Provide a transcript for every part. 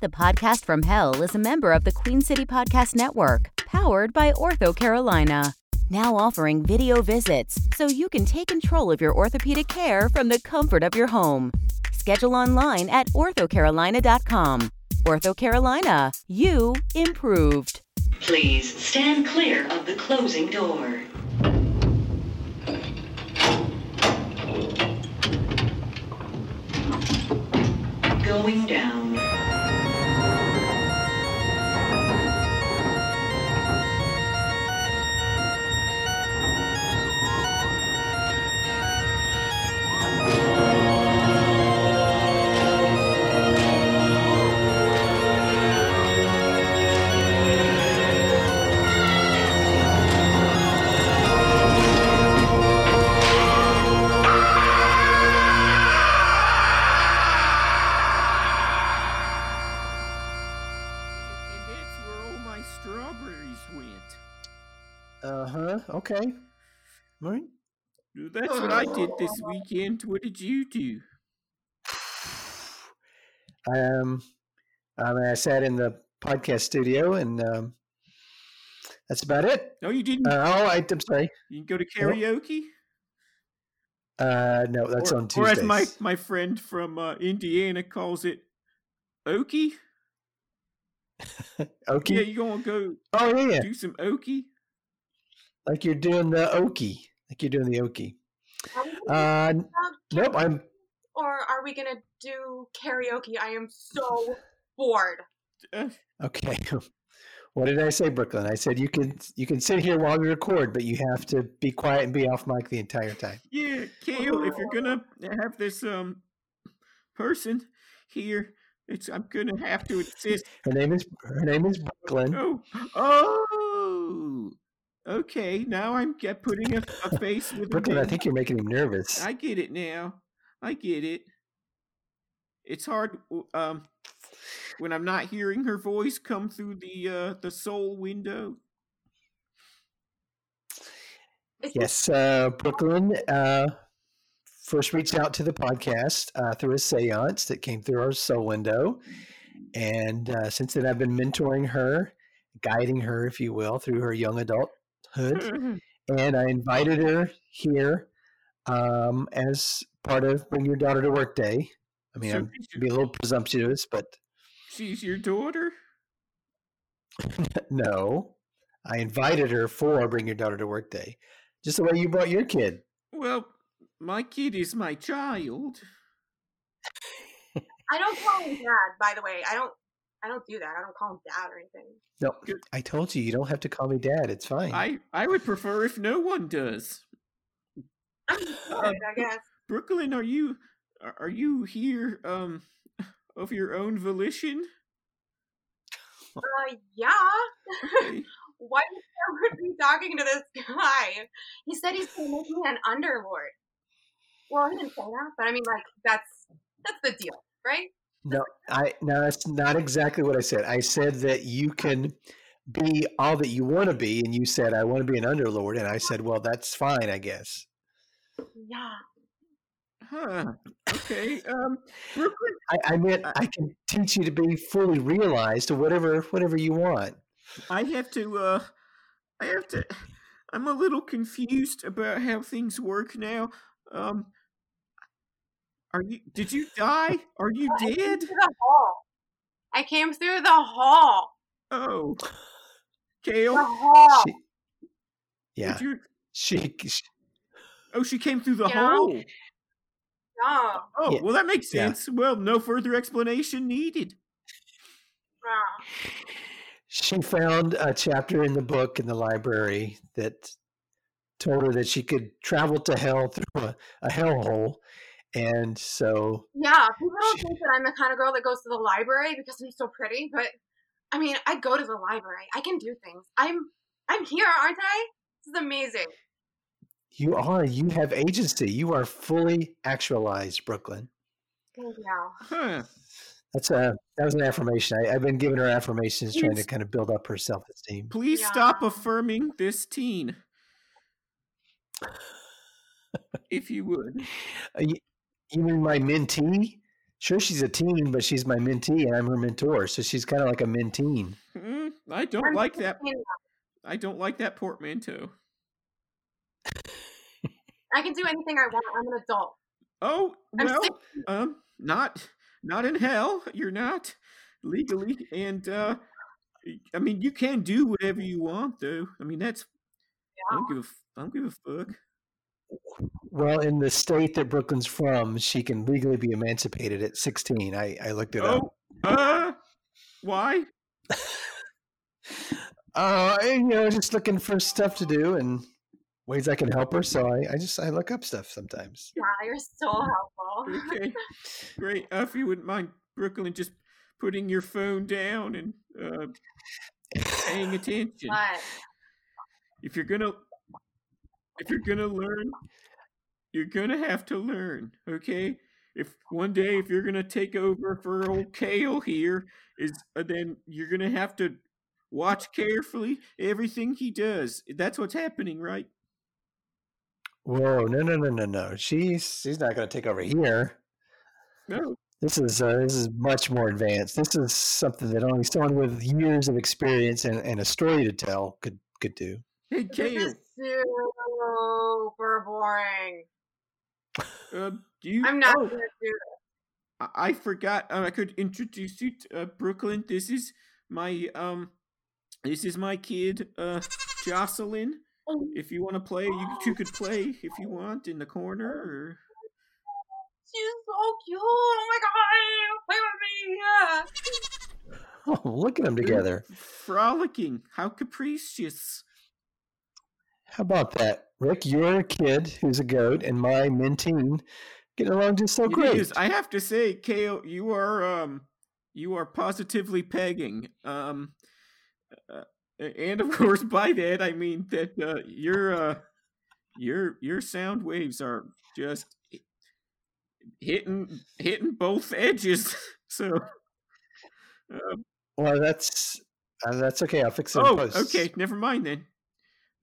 The Podcast from Hell is a member of the Queen City Podcast Network, powered by Ortho Carolina. Now offering video visits so you can take control of your orthopedic care from the comfort of your home. Schedule online at orthocarolina.com. Ortho Carolina, you improved. Please stand clear of the closing door. Going down. Huh. Okay. All right. That's what I did this weekend. What did you do? Um, I, mean, I sat in the podcast studio, and um, that's about it. No, you didn't. Uh, oh, I, I'm sorry. you didn't go to karaoke? Uh, no, that's or, on or Tuesdays. as my, my friend from uh, Indiana calls it, okie? Okie. Yeah, you gonna go oh yeah, yeah. do some okie? Like you're doing the Okie. Like you're doing the Okie. Are we gonna Uh, do nope. I'm. Or are we gonna do karaoke? I am so bored. Okay. What did I say, Brooklyn? I said you can you can sit here while we record, but you have to be quiet and be off mic the entire time. yeah, Kale, if you're gonna have this um person here, it's I'm gonna have to insist. Her name is her name is Brooklyn. Oh, oh, okay. Now I'm get putting a, a face with Brooklyn, I think you're making him nervous. I get it now. I get it. It's hard um when I'm not hearing her voice come through the uh the soul window. Yes, uh, Brooklyn uh, first reached out to the podcast uh, through a seance that came through our soul window. And uh, since then, I've been mentoring her, guiding her, if you will, through her young adulthood. and I invited her here um, as part of Bring Your Daughter to Work Day. I mean, So I'm she's be a little presumptuous, but She's your daughter? no. I invited her for Bring Your Daughter to Work Day, just the way you brought your kid. Well, my kid is my child. I don't call him dad, by the way. I don't. I don't do that. I don't call him dad or anything. No, I told you you don't have to call me dad. It's fine. I I would prefer if no one does. I'm just bored, I guess. Brooklyn, are you are are you here um of your own volition? Uh, yeah. Okay. Why would be talking to this guy? He said he's gonna make me an underlord. Well, he didn't say that, but I mean, like, that's that's the deal, right? No, I no, that's not exactly what I said. I said that you can be all that you want to be, and you said I want to be an underlord, and I said, well, that's fine, I guess. Yeah. Huh. Okay. Um I, I meant I can teach you to be fully realized, or whatever, whatever you want. I have to uh I have to I'm a little confused about how things work now. Um Are you did you die? Are you I came dead? through the hall. I came through the hall. Oh. Kale. The hall. She, yeah, did you she, she Oh, she came through the You know? hole. No. Oh, Yeah. well that makes Yeah. sense. Well, no further explanation needed. No. she found a chapter in the book in the library that told her that she could travel to hell through a, a hellhole, and so Yeah, people don't She- think that I'm the kind of girl that goes to the library because I'm so pretty, but I mean, I go to the library. I can do things. I'm I'm here, aren't I? This is amazing. you are you have agency. You are fully actualized, Brooklyn. Thank you. Huh. That's a that was an affirmation. I, I've been giving her affirmations, trying to kind of build up her self esteem. Please stop affirming this teen. If you would. Uh, You, you mean my mentee? Sure, she's a teen, but she's my mentee and I'm her mentor, so she's kind of like a menteen. Mm, I don't I'm like that. I don't like that portmanteau. I can do anything I want. I'm an adult. Oh I'm well, um, not not in hell. You're not legally, and uh, I mean you can do whatever you want, though. I mean that's I don't give a f- I don't give a fuck. Well, in the state that Brooklyn's from, she can legally be emancipated at 16. I, I looked it up. Oh, uh, why? Uh, and, you know, just looking for stuff to do and ways I can help her. So I, I just I look up stuff sometimes. Yeah, you're so helpful. Okay, great. Uh, if you wouldn't mind, Brooklyn, just putting your phone down and uh, paying attention. But if you're gonna if you're gonna learn you're gonna have to learn okay if one day if you're gonna take over for old kale here is uh, then you're gonna have to watch carefully everything he does that's what's happening right Whoa, no, no, no, no, no. She's she's not going to take over here. no This is uh, this is much more advanced. This is something that only someone with years of experience and, and a story to tell could could do. hey this kale is super boring. Uh, do you I'm not oh, gonna do this. I- I forgot uh, I could introduce you to uh, Brooklyn. This is my um this is my kid uh Jocelyn. If you want to play, you two could play if you want in the corner or She's so cute. Oh my god, play with me. Yeah. Oh, look at them They're together. frolicking. How capricious. How about that, Rikk? You're a kid who's a goat, and my menteen getting along just so It great. is. I have to say, Kale, you are um you are positively pegging. Um uh, and of course by that I mean that uh your uh your your sound waves are just hitting hitting both edges. so uh, Well, that's uh, that's okay. I'll fix it. oh, okay, never mind then.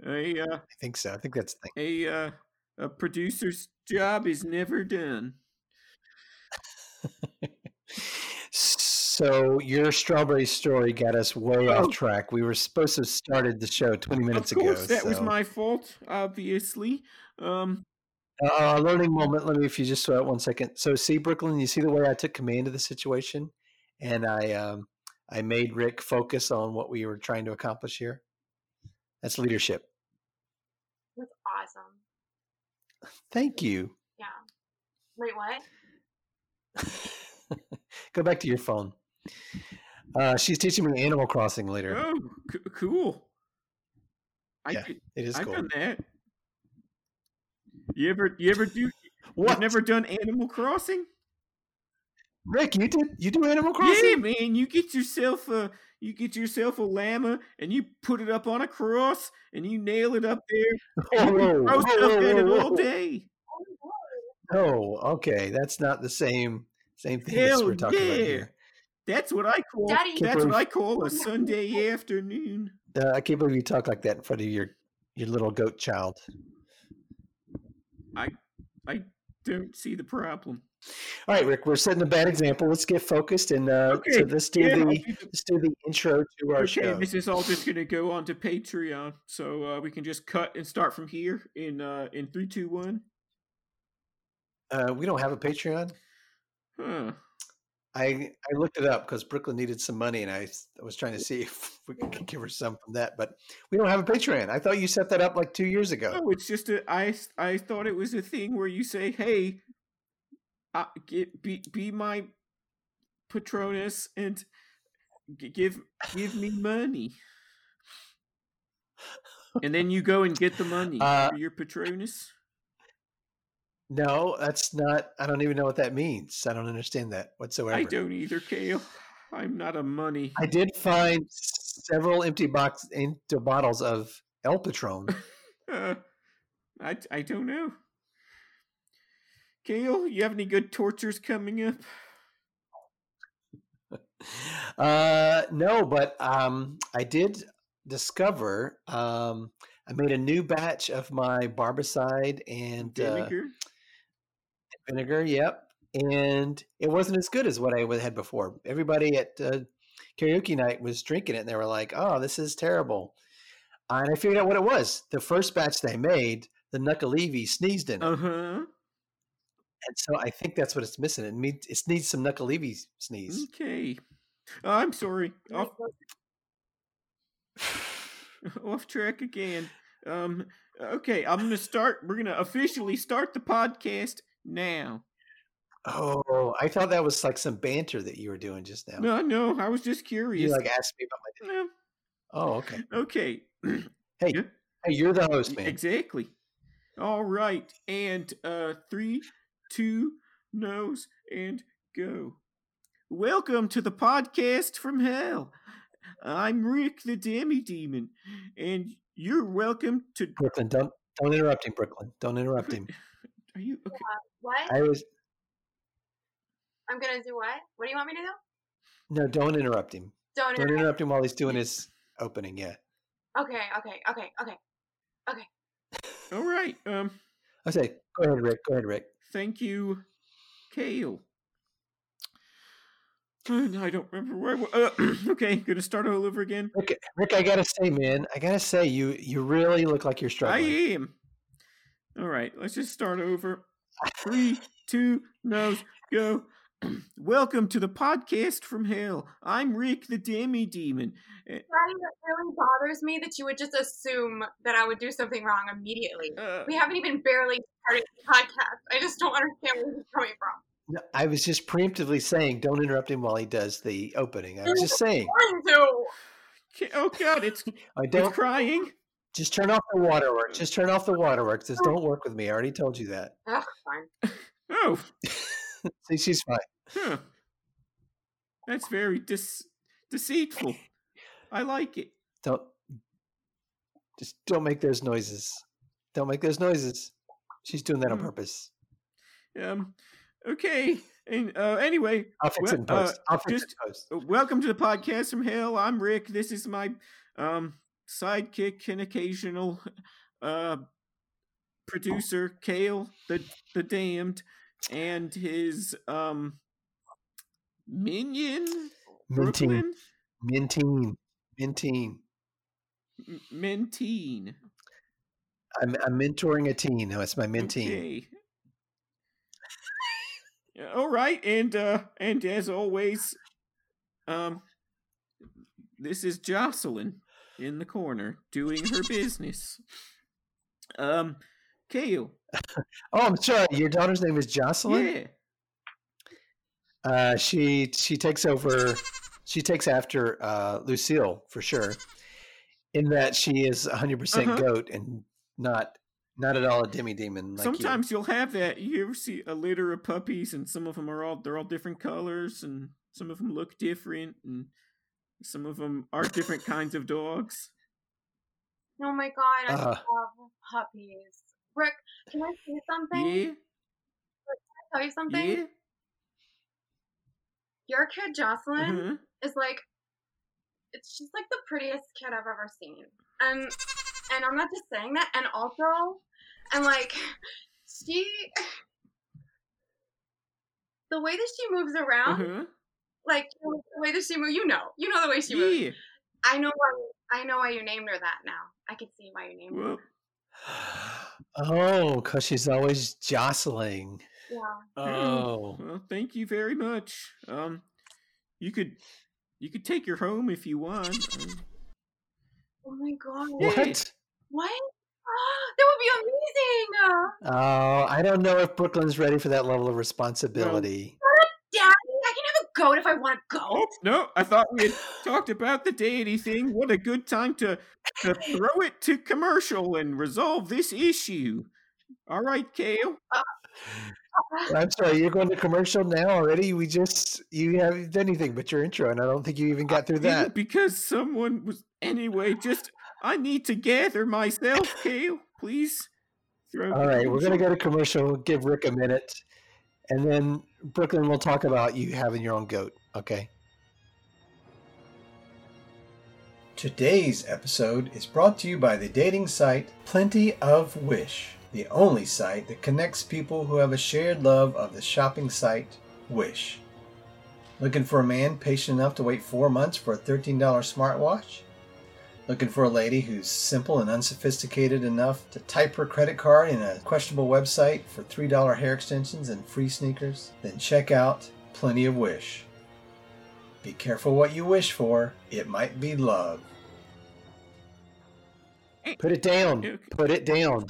A uh, I think so. I think that's the thing. a uh, a producer's job is never done. So your strawberry story got us way Oh. off track. We were supposed to have started the show 20 minutes of course, ago. that was my fault. Obviously. Um. Uh, a learning moment. Let me, if you just uh, one second. So, see, Brooklyn, you see the way I took command of the situation, and I, um, I made Rikk focus on what we were trying to accomplish here. That's leadership. That's awesome. Thank you. Yeah. Wait, what? Go back to your phone. Uh, she's teaching me Animal Crossing later. Oh, c- cool. I Yeah, could, It is I've cool. done that. You ever you ever do? What? You've never done Animal Crossing? Rikk, you did you do Animal Crossing? Yeah, man. You get yourself a you get yourself a llama and you put it up on a cross and you nail it up there. And you Whoa, can throw whoa, stuff whoa, at it all day. Oh, okay. That's not the same same thing as Hell we're talking about here. That's what I call. Daddy- Can't That's what I call a Sunday afternoon. Uh, I can't believe you talk like that in front of your your little goat child. I I don't see the problem. All right, Rikk, we're setting a bad example. Let's get focused and uh, so let's do yeah, the let's do the intro to our Okay, show. this is all just gonna go on to Patreon, so uh, we can just cut and start from here in uh, in three, two, one. Uh, we don't have a Patreon. Huh. I I looked it up because Brooklyn needed some money, and I, I was trying to see if we could give her some from that. But we don't have a Patreon. I thought you set that up like two years ago. No, it's just a, I I thought it was a thing where you say, "Hey, uh, get, be be my patronus and g- give give me money," and then you go and get the money Uh, for your patronus. No, that's not. I don't even know what that means. I don't understand that whatsoever. I don't either, Kale. I'm not a money. I did find several empty box empty bottles of El Patron. Uh, I I don't know. Kale, you have any good tortures coming up? uh, no, but um, I did discover. Um, I made a new batch of my barbicide and uh, Vinegar? vinegar. Yep, and it wasn't as good as what I had before. Everybody at uh, karaoke night was drinking it, and they were like, "Oh, this is terrible." And I figured out what it was. The first batch they made, the Nuckelavee sneezed in it, Uh huh. And so I think that's what it's missing. It needs it needs some Nuckelavee Mm. sneeze. Okay. Uh, I'm sorry. Off, off track again. Um. Okay, I'm gonna start. We're gonna officially start the podcast now. Oh, I thought that was like some banter that you were doing just now. No, no, I was just curious. you like asked me about my. No, Oh, okay. okay. Hey, Yeah. hey, you're the host, man. Exactly. All right, and uh, three, two, nose, and go. Welcome to the podcast from hell. I'm Rikk the Demi Demon, and you're welcome to. Brooklyn, don't don't interrupt him, Brooklyn. Don't interrupt him. Are you okay? What? I was I'm gonna do what? What do you want me to do? no, don't interrupt him. Don't. Don't interrupt. interrupt him while he's doing his opening. Yeah. Okay. Okay. Okay. Okay. Okay. All right. Um. I say, go ahead, Rikk. Go ahead, Rikk. Thank you, Kale. I don't remember where. I Uh, okay, gonna start all over again. Okay, Rikk, I gotta say, man, I gotta say, you you really look like you're I struggling. am. All right, let's just start over. Three, two, nose, go. Welcome to the podcast from hell. I'm Rikk the Demi Demon. Daddy, it really bothers me that you would just assume that I would do something wrong immediately. Uh, We haven't even barely started the podcast. I just don't understand where this is coming from. I was just preemptively saying, don't interrupt him while he does the opening. I was just saying, One, two. oh God, it's I it's don't crying. just turn off the waterworks. Just turn off the waterworks. Just don't work with me. I already told you that. Ugh, fine. Oh, See, she's fine. huh. That's very dis- deceitful. I like it. Don't just don't make those noises. Don't make those noises. She's doing that on Hmm. purpose. Um. Okay. And uh, anyway, I'll fix it in Well, uh. I'll fix just- it in post. Welcome to the podcast from hell. I'm Rikk. This is my um sidekick and occasional uh producer Kale the the damned and his um minion Brooklyn minteen, minteen. M- Mentine. I'm, I'm mentoring a teen. No, it's my minteen. Okay. All right, and uh and as always, um this is Jocelyn in the corner doing her business. Um Kale. Oh, I'm sorry. Your daughter's name is Jocelyn. Yeah. Uh, she she takes over. She takes after uh, Lucille for sure. In that she is 100 percent Uh-huh. goat and not not at all a demi demon. Like you. Sometimes you'll have that. You ever see a litter of puppies and some of them are all they're all different colors and some of them look different and some of them are different kinds of dogs. Oh my god, I Uh. love puppies. Rick, can I say something? Yeah. Can I tell you something? Yeah. Your kid Jocelyn Uh-huh. is like, it's she's like the prettiest kid I've ever seen, and and I'm not just saying that. And also, and like, she, the way that she moves around, Uh-huh. like the way that she moves, you know, you know the way she moves. Yeah. I know why. I know why you named her that now. I can see why you named her. Well, Oh, because she's always jostling. Yeah. Oh, well, thank you very much. Um, you could, you could take her home if you want. Um, Oh my god. what? What? that would be amazing. Oh, I don't know if Brooklyn's ready for that level of responsibility. Daddy, I can have a goat if I want a goat. Oh no! I thought we had talked about the deity thing. What a good time to to throw it to commercial and resolve this issue. All right, Kale. I'm sorry, you're going to commercial now already. We just you haven't done anything but your intro, and I don't think you even got through that. because someone was anyway. Just I need to gather myself, Kale. Please. Throw All we're gonna go to commercial. Give Rikk a minute, and then Brooklyn we'll talk about you having your own goat. Okay. Today's episode is brought to you by the dating site Plenty of Wish. the only site that connects people who have a shared love of the shopping site Wish. Looking for a man patient enough to wait four months for a $13 smartwatch? Looking for a lady who's simple and unsophisticated enough to type her credit card in a questionable website for $3 hair extensions and free sneakers? Then check out Plenty of Wish. Be careful what you wish for, it might be love. Put it down. Put it down.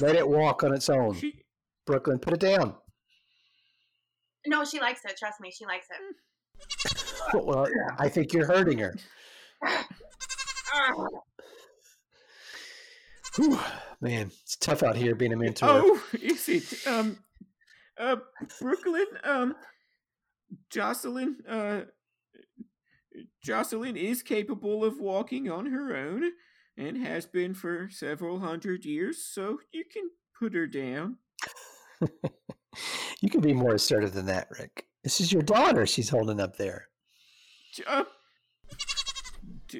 Let it walk on its own. Brooklyn, put it down. No, she likes it. Trust me, she likes it. Well, I think you're hurting her. Whew, man, it's tough out here being a mentor. oh, is it? Um, uh, Brooklyn. Um, Jocelyn. Uh, Jocelyn is capable of walking on her own, and has been for several hundred years. So you can put her down. you can be more assertive than that, Rikk. This is your daughter she's holding up there. Uh,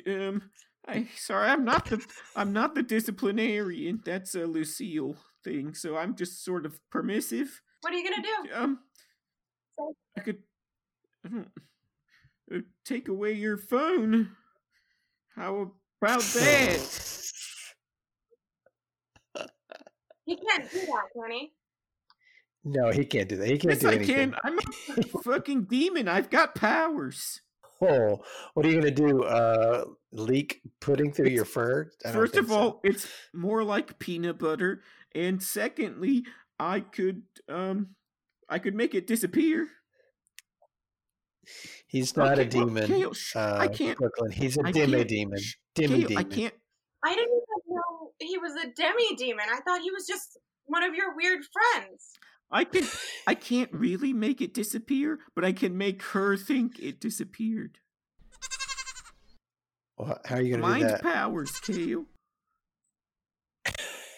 um, I sorry, I'm not the I'm not the disciplinarian. That's a Lucille thing. So I'm just sort of permissive. What are you gonna do? Um, I could I don't, uh, take away your phone. How about that? He can't do that, can he? No, he can't do that. He can't Yes, do I anything. can. I'm a fucking demon. I've got powers. Oh, what are you gonna do? Uh, leak pudding through your fur? First of so. all, it's more like peanut butter, and secondly, I could um, I could make it disappear. he's not a Okay, well, demon. Kale, sh- uh, I can't. Brooklyn. He's a demi demon. Demi demon. I can't. I didn't even know he was a demi demon. I thought he was just one of your weird friends. I can. I can't really make it disappear, but I can make her think it disappeared. Wha- How are you gonna do that? Mind powers, Kale.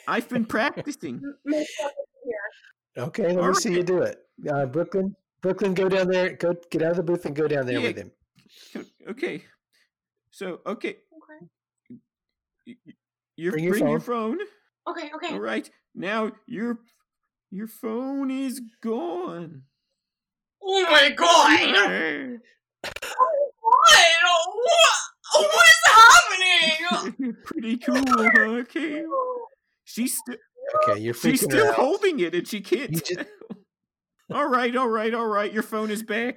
I've been practicing. Make that disappear. Okay, let me All see you do it. Uh, Brooklyn, Brooklyn, go down there. Go get out of the booth and go down there Yeah. with him. Okay. So okay, Okay. y- y- you Bring bring, your your phone. Okay, okay. All right. Now your your phone is gone. Oh my god! What? What? What is happening? Pretty cool, huh, Kale? She's still Okay, you're she's still out. holding it, and she can't. Just- all right, all right, all right. Your phone is back.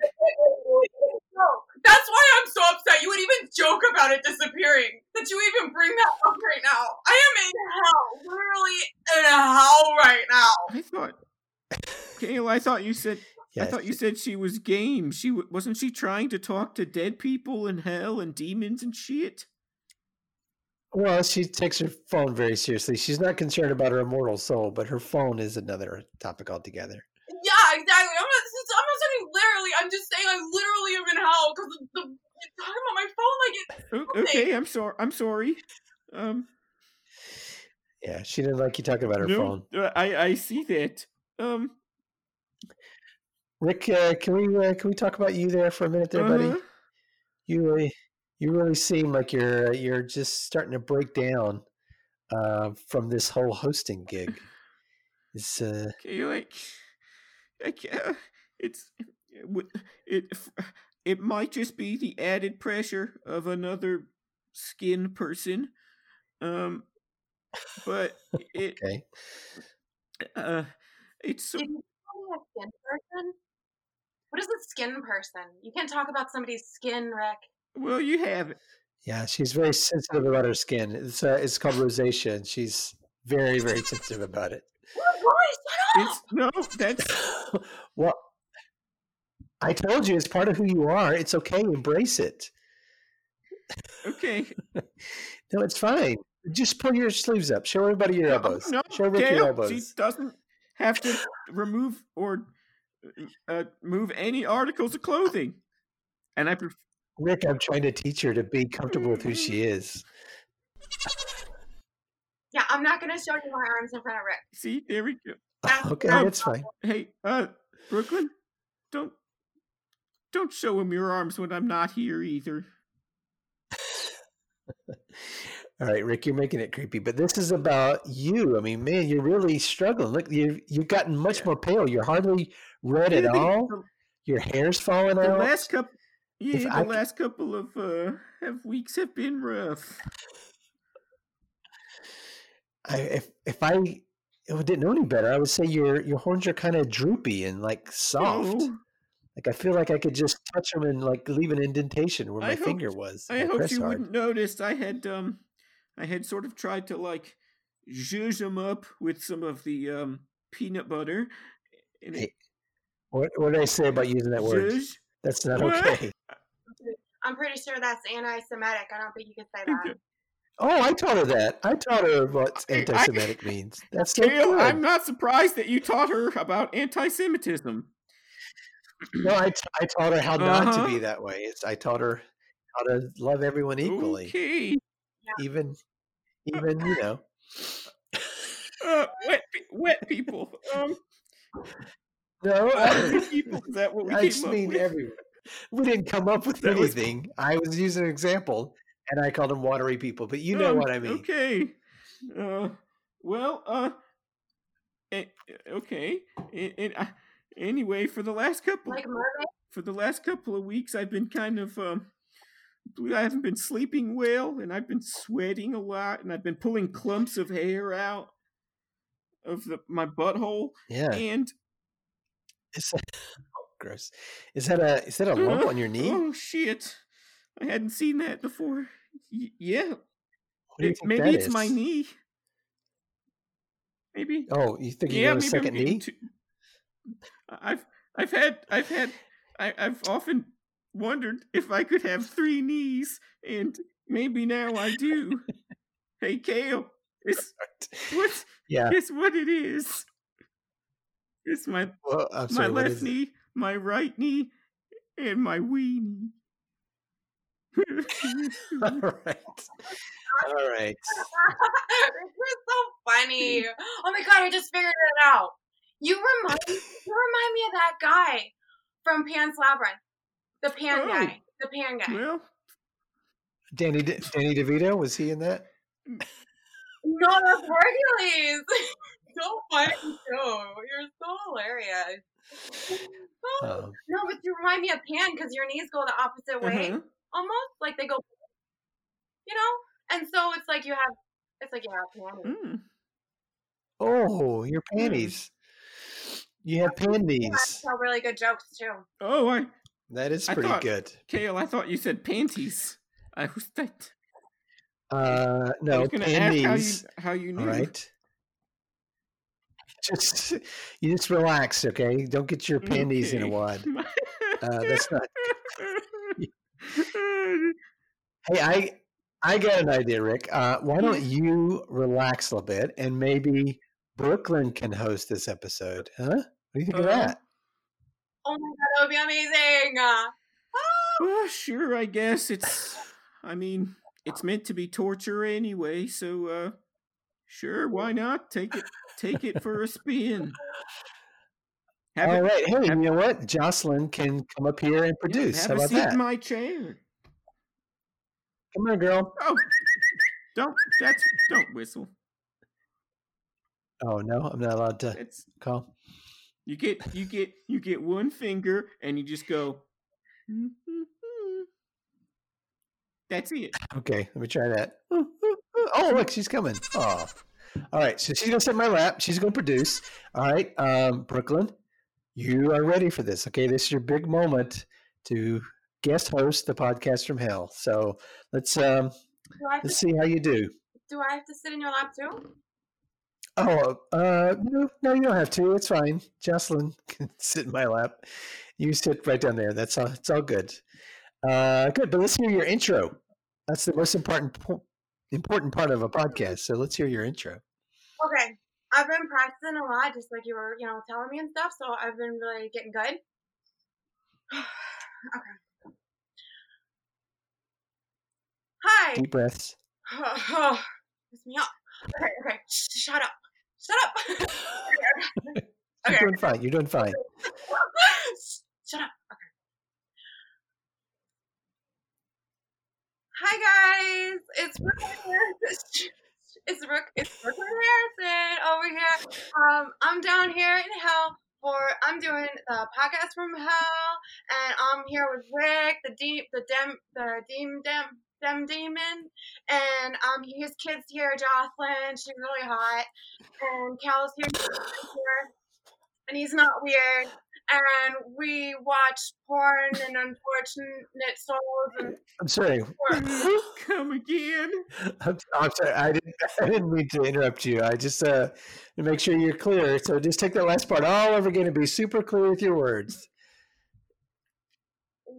That's why I'm so upset. You would even joke about it disappearing. That you even bring that up right now. I am in hell. Literally in hell right now. I thought, Kale. I thought you said. I thought you said she was game. She w- wasn't she trying to talk to dead people in hell and demons and shit. Well, she takes her phone very seriously. She's not concerned about her immortal soul, but her phone is another topic altogether. Yeah, exactly. I'm not, I'm not saying literally. I'm just saying I literally am in hell because the you're talking about my phone like it. Okay, I'm sorry. I'm sorry. Um, Yeah, she didn't like you talking about her no, phone. uh, I I see that. Um, Rikk, uh, can we uh, can we talk about you there for a minute, there, buddy? uh-huh. You really, you really seem like you're uh, you're just starting to break down uh, from this whole hosting gig. It's uh, Okay, like, I can't, it's it would- it it might just be the added pressure of another skin person, um, but it okay. uh it's so, Did you call me a skin person? What is a skin person? You can't talk about somebody's skin, Rikk. well you have it. Yeah, she's very sensitive about her skin. It's uh, it's called rosacea, and she's very very sensitive about it. Oh, boy, shut up! It's no that's well, I told you it's part of who you are. It's okay. Embrace it. okay. No, it's fine. Just pull your sleeves up. Show everybody your elbows. no, Show Rikk your elbows. she doesn't have to remove or uh, move any articles of clothing, and I pref- Rikk, I'm trying to teach her to be comfortable with who she is. Yeah, I'm not gonna show you my arms in front of Rikk. see there we go. That's Okay, Um, that's fine. Hey, uh, Brooklyn, don't don't show him your arms when I'm not here either. All right, Rikk, you're making it creepy, but this is about you. I mean, man, you're really struggling. Look, you've you've gotten much more pale. You're hardly red at the- all. the- Your hair's falling The out. last couple, yeah, the I last couple of uh, of weeks have been rough. I, if if I didn't know any better, I would say your your horns are kind of droopy and like soft. Oh, Like I feel like I could just touch them and like leave an indentation where I my hoped- finger was. I hope you hard. wouldn't notice. I had um, I had sort of tried to like zhuzh them up with some of the um peanut butter. And Hey, What, what did I say about using that word? zhuzh? That's not What? okay. I'm pretty sure that's anti-Semitic. I don't think you could say that. Oh, I taught her that. I taught her what I- I- anti-Semitic means. That's so Kale, good. I'm not surprised that you taught her about anti-Semitism. No, I, t- I taught her how not to Uh-huh. be that way. It's, I taught her how to love everyone equally, Okay. even even you know. Uh, wet, wet people. Um, No, watery people. Is that what we I came just up mean with? everyone. We didn't come up with That was- anything. I was using an example, and I called them watery people. But you know Um, what I mean. Okay. Uh, well, uh, eh, okay. And, and, uh, anyway, for the last couple Like for the last couple of weeks, I've been kind of um, I haven't been sleeping well, and I've been sweating a lot, and I've been pulling clumps of hair out of the my butthole, Yeah, and is that, oh, gross. Is that a is that a lump Uh, on your knee? Oh shit! I hadn't seen that before. Y- yeah, What do you it- think maybe that it's my knee. Maybe. Oh, you think you yeah, got a maybe I'm second knee? too- I've I've had I've had I, I've often wondered if I could have three knees, and maybe now I do. hey, Kale, it's what Yeah. it's what it is. It's my Well, I'm my sorry. left is it? knee, my right knee, and my weenie. All right. All right. You're so funny. Oh my god, I just figured it out. You remind you remind me of that guy from Pan's Labyrinth. The pan Oh. guy. The pan guy. well, Danny De- Danny DeVito was he in that? No, that's Hercules. so funny too. You're so hilarious. Oh, Um, no, but you remind me of Pan because your knees go the opposite way, uh-huh. almost like they go, you know. And so it's like you have, it's like you have panties. Mm. oh, your Hmm. panties. You have You panties. guys tell really good jokes too. Oh, I That is I pretty thought- good. Kale, I thought you said panties. I was that. Uh, I no, was gonna how you panties. how you knew. All right. Just you just relax, okay? Don't get your panties in a wad. Uh, that's not. Hey, I I got an idea, Rikk. Uh, why don't you relax a little bit and maybe Brooklyn can host this episode, huh? What do you think of Uh, that? Oh my god, that would be amazing. Uh, oh, well, sure. I guess it's. I mean, it's meant to be torture anyway. So, uh, sure. Why not take it? Take it for a spin. Have All it- right. Hey, you know what? Jocelyn can come up here and yeah, produce. have How a about seat that? in my chair. Come on, girl. Oh, don't. That's don't whistle. Oh no, I'm not allowed to It's call. You get you get you get one finger and you just go. That's it. Okay, let me try that. Oh, look, she's coming. Oh, all right. So she's gonna sit in my lap. She's gonna produce. All right, um, Brooklyn, you are ready for this. Okay, this is your big moment to guest host the podcast from hell. So let's um, do, I to, let's see how you do. do I have to sit in your lap too? Oh, uh, no, no, you don't have to. It's fine. Jocelyn can sit in my lap. You sit right down there. That's all. It's all good. Uh, good. But let's hear your intro. That's the most important important part of a podcast. So let's hear your intro. Okay. I've been practicing a lot, just like you were, you know, telling me and stuff. So I've been really getting good. okay. Hi. Deep breaths. Oh, piss me off. Okay, okay. Shut up. Shut up. You're doing fine. You're doing fine. Shut up. Okay. Hi guys, it's Brooklyn It's Rook. It's Brooklyn Harrison over here. Um, I'm down here in hell for. I'm doing the podcast from hell, and I'm here with Rikk, the deep, the dem, the dem dem dem demon, and um, his kids here, Jocelyn. She's really hot, and Cal's here, here, and he's not weird. And we watch porn and unfortunate souls and I'm sorry. Come again. I'm, I'm sorry. I didn't. I didn't mean to interrupt you. I just uh to make sure you're clear. So just take that last part all over again and be super clear with your words.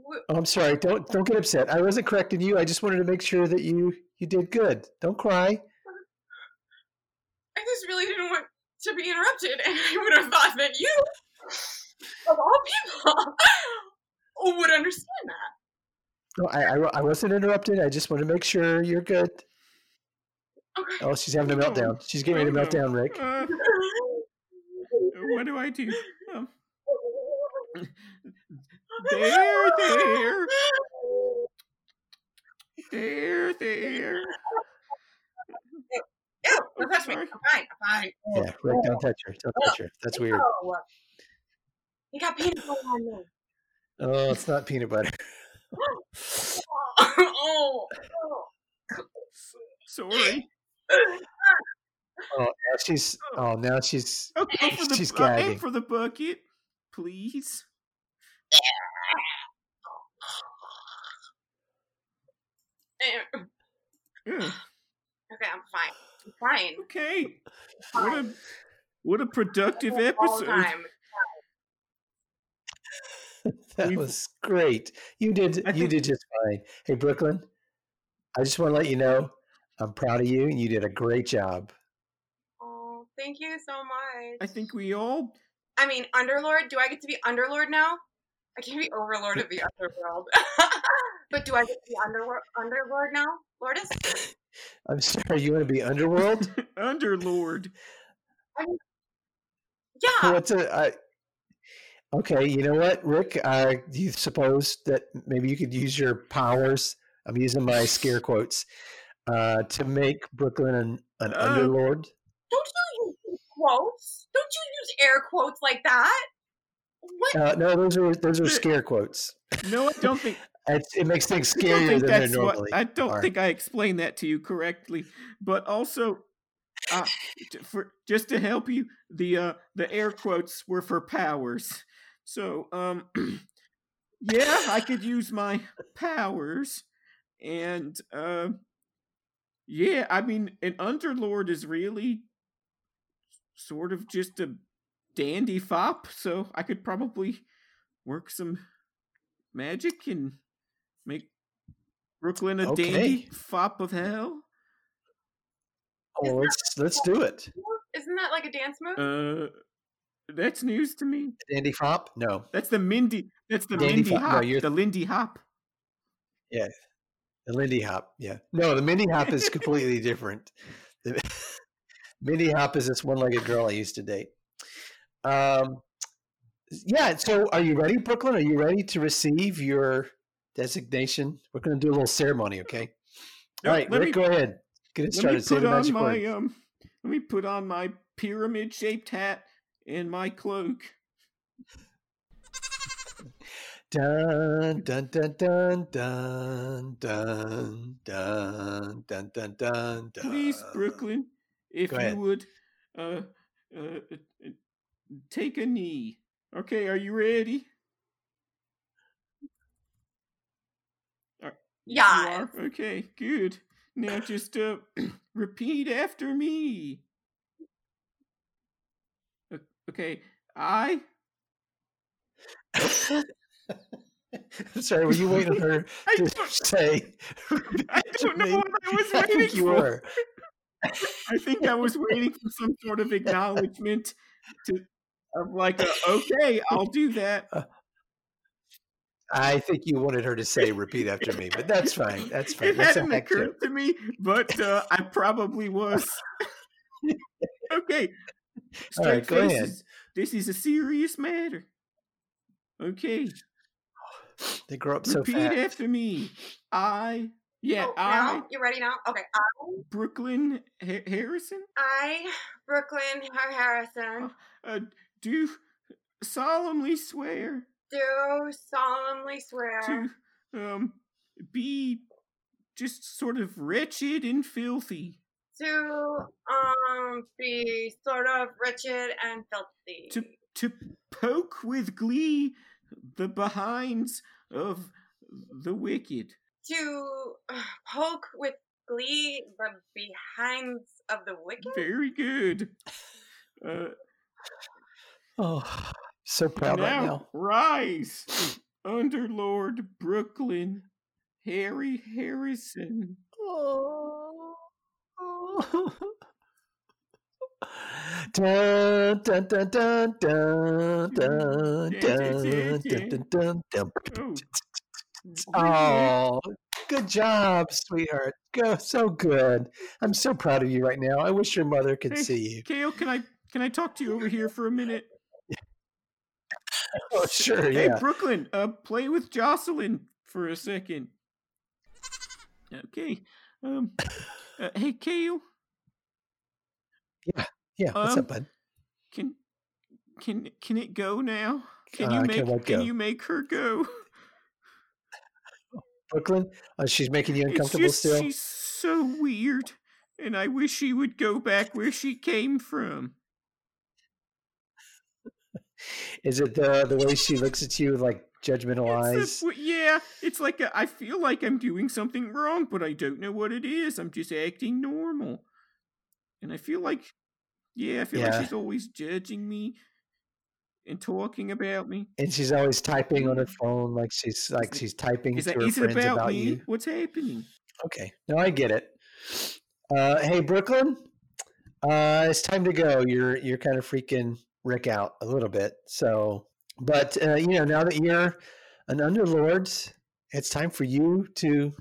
We- Oh, I'm sorry. Don't don't get upset. I wasn't correcting you. I just wanted to make sure that you you did good. Don't cry. I just really didn't want to be interrupted, and I would have thought that you, of all people, would understand that. No, I, I I wasn't interrupted. I just want to make sure you're good. Okay. Oh, she's having a Oh, meltdown. She's getting ready to oh, melt no. down, Rikk. Uh, what do I do? Um, there, there, there, there. Ew, don't touch me. I'm fine. I'm fine. Yeah, Rikk, don't touch her. Don't touch her. That's weird. Ew. You got peanut butter on me. Oh, it's not peanut butter. oh. oh. Sorry. Oh, now she's. Oh, now she's. I'll go for the, She's I'll gagging. for the bucket, please. Yeah. Mm. Okay, I'm fine. I'm fine. Okay. What a what a productive episode. time. That We've- was great. You did. I You think- did just fine. Hey, Brooklyn. I just want to let you know I'm proud of you, and you did a great job. Oh, thank you so much. I think we all I mean, Underlord. Do I get to be Underlord now? I can't be Overlord of the Underworld. but do I get to be Underworld Underlord now, Lordess? I'm sorry. You want to be underworld? Underlord. Yeah. What's a? I, okay. You know what, Rikk? Uh, do you suppose that maybe you could use your powers? I'm using my scare quotes uh, to make Brooklyn an, an Uh, underlord. Don't you use quotes? Don't you use air quotes like that? What? Uh, no, those are those are scare quotes. No, I don't think It's, it makes things scarier than they normally. what I don't are. think I explained that to you correctly. But also uh, for just to help you, the uh the air quotes were for powers. So um yeah, I could use my powers and uh yeah, I mean an underlord is really sort of just a dandy fop, so I could probably work some magic and make Brooklyn a dandy fop of hell. Oh, let's let's do it. Isn't that like a dance move? Uh, that's news to me. Dandy Fop? No, That's the Mindy. That's the Dandy Mindy Fop- no, Hop. you're- the Lindy Hop. Yeah, the Lindy Hop. Yeah, no, the Mindy Hop is completely different. The, Mindy Hop is this one-legged girl I used to date. Um, yeah. So, are you ready, Brooklyn? Are you ready to receive your designation? We're going to do a little ceremony, okay? All right, let Rikk, me- go ahead. Get it Let me started. Say put the on magic my word. um. Let me put on my pyramid-shaped hat and my cloak. Dun dun dun dun dun dun dun dun dun dun. Please. Brooklyn, if you would, uh, uh, uh, take a knee. Okay, are you ready? Are- you Yeah. are? Okay, good. Now just uh, repeat after me. Okay, I. I'm sorry, were you waiting on her I to don't, say? I don't know what I was I waiting think you for. were. I think I was waiting for some sort of acknowledgement to of like okay, I'll do that. I think you wanted her to say "repeat after me," but that's fine. That's fine. It That's a hadn't hack occurred to me, but uh, I probably was. okay. All right, Straight go ahead. This is a serious matter. Okay. They grow up so fast. Repeat after me. I Yeah, oh, I, now? You ready now? Okay. I, Brooklyn ha- Harrison, I Brooklyn Har- Harrison, uh, do solemnly swear do solemnly swear to um be just sort of wretched and filthy to um be sort of wretched and filthy. to to poke with glee the behinds of the wicked to uh, poke with glee the behinds of the wicked. very good uh Oh, so proud right now now. rise underlord brooklyn harry harrison Oh. Dun, dun, dun, dun, dun, dun, dun, dun, dun, dun, dun. oh Oh, good job, sweetheart. Go so good. I'm so proud of you right now. I wish your mother could Hey, see you. Kale, can I can I talk to you over here for a minute? Oh, sure, Hey, yeah. Brooklyn, uh, play with Jocelyn for a second. Okay. Um. uh, hey, Kale, Yeah, Yeah. what's um, up, bud? can can can it go now? Can Uh, you can make what can you make her go? Brooklyn? Oh, she's making you uncomfortable just still? she's so weird, and I wish she would go back where she came from. Is it the the way she looks at you with like judgmental It's eyes? a- yeah, it's like a, I feel like I'm doing something wrong, but I don't know what it is. I'm just acting normal, and I feel like, yeah, I feel like she's always judging me and talking about me. And she's always typing on her phone like she's like it- she's typing Is to that her is it friends about, about me? you. What's happening? Okay, now I get it. Uh, hey, Brooklyn, uh, it's time to go. You're you're kind of freaking Rikk out a little bit. So, but uh, you know, now that you're an underlord, it's time for you to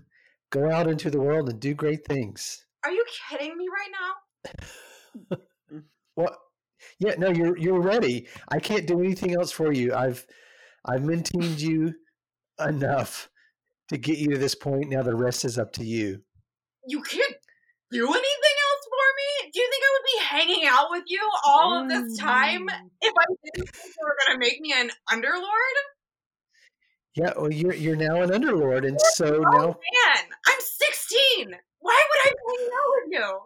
go out into the world and do great things. Are you kidding me right now? What? Yeah, no, you're you're ready. I can't do anything else for you. I've I've maintained you enough to get you to this point. Now the rest is up to you. You can't do anything else for me? Do you think I would be hanging out with you all of this time Mm. if I didn't think you were gonna make me an underlord? Yeah, well, you're you're now an underlord, and so Oh now man, I'm 16. Why would I be hanging out with you?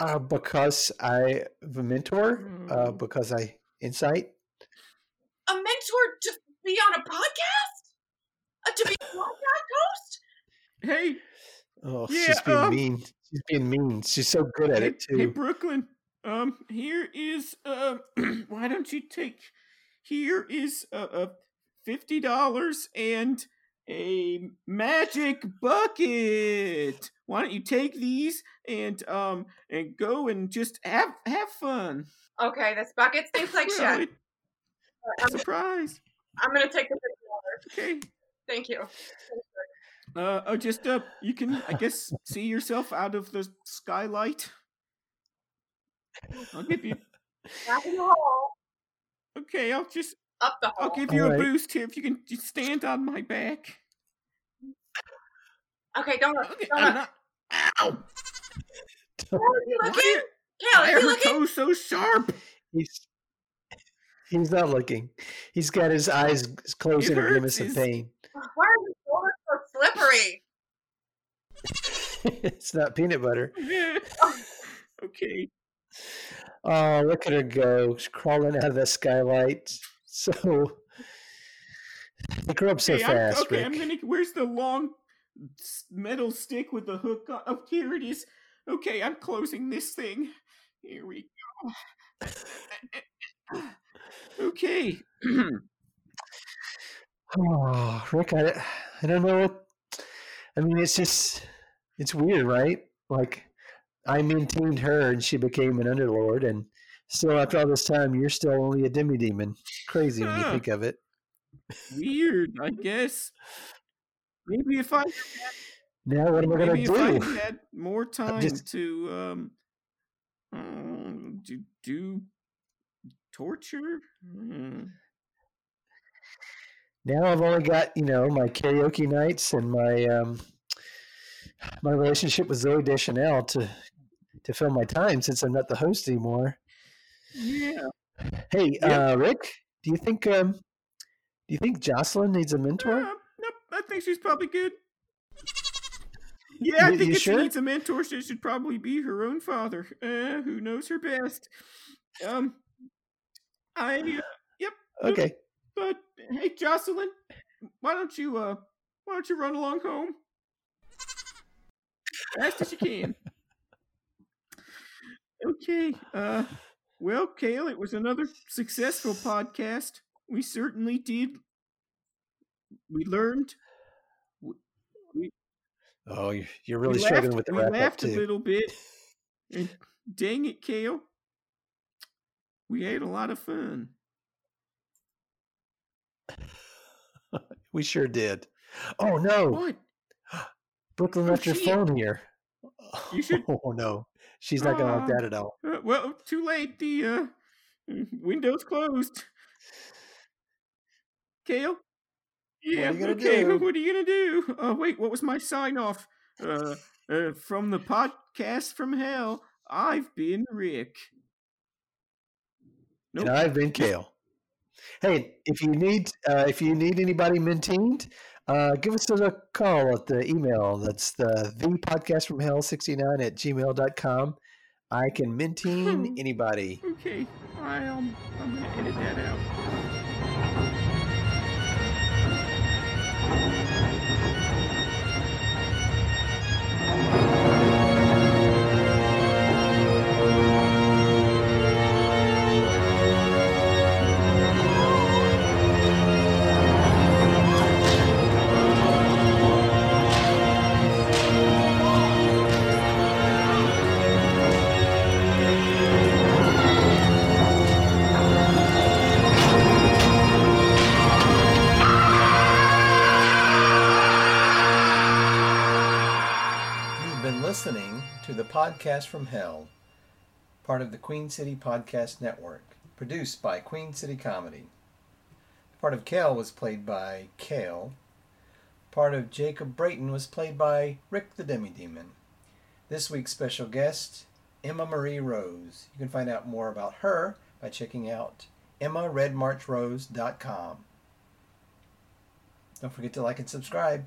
uh, because I have a mentor, uh, Mm. because I insight. A mentor to be on a podcast? Uh, to be a podcast host? Hey, Oh, Yeah, she's being um, mean. She's being mean. She's so good at hey, it hey. Brooklyn. Um, here is uh, why don't you take? Here is uh, uh fifty dollars and a magic bucket. Why don't you take these and um and go and just have have fun? Okay, this bucket stinks like Well, shit. I'm, surprise. I'm gonna take the $50. Okay. Thank you. Uh, oh, just uh, you can, I guess, see yourself out of the skylight. I'll give you. Back in the hall. Okay, I'll just, Up the hall. I'll give you a Alright. boost here if you can just stand on my back. Okay, don't look. Okay, Don't I'm look. not. Ow! Kale, is he Why looking? are, Kale, why is are he her looking? toes so sharp? He's he's not looking. He's got his eyes closed It in a grimace of Is- pain. Why are his shoulders so slippery? it's not peanut butter. okay. Oh, look at her go, She's crawling out of the skylight. So they grow up so okay, I'm, fast, okay, Rikk. I'm gonna. Where's the long metal stick with the hook on? Oh, here it is. Okay, I'm closing this thing. Here we go. okay. Oh, Rikk, I, I don't know what. I mean, it's just, it's weird, right? Like, I maintained her and she became an underlord, and still, after all this time, you're still only a demi demon. Crazy when you think of it. Weird, I guess. Maybe if I Now, what am I going maybe to if I do? had more time just- to um, um do, do torture. Hmm. Now I've only got, you know, my karaoke nights and my um, my relationship with Zooey Deschanel to to fill my time since I'm not the host anymore. Yeah. Hey, Yep. uh, Rikk, do you think um, do you think Jocelyn needs a mentor? Uh, nope, I think she's probably good. Yeah, I You- think you if sure? she needs a mentor, she should probably be her own father, uh, who knows her best. Um, I, uh, yep. Okay. But hey, Jocelyn, why don't you, uh, why don't you run along home? Fast as you can. Okay. Uh, well, Kale, it was another successful podcast. We certainly did. We learned. Oh, you- you're we really struggling laughed- with the we wrap up laughed a little bit. And dang it, Kale. We had a lot of fun. We sure did. Oh no, What? Brooklyn left her shit. phone here. You should- Oh no, she's not gonna like that at all. Uh, well, too late. The uh, window's closed. Kale? Yeah, you gonna okay. do? What are you gonna do? Oh, wait, what was my sign off? Uh, uh, from the podcast from hell, I've been Rikk. Nope. And I've been Kale. Hey, if you need uh, if you need anybody mentored, uh, give us a call at the email. That's the the podcast from hell 69 at gmail.com. I can menteen anybody. Okay, I, um, I'm gonna edit that out. You've to the podcast from hell, part of the Queen City Podcast Network, produced by Queen City Comedy. Part of Kale was played by Kale. Part of Jacob Brayton was played by Rikk the Demi Demon. This week's special guest, Emma Marie Rose. You can find out more about her by checking out emmaredmarchrose.com. Don't forget to like and subscribe.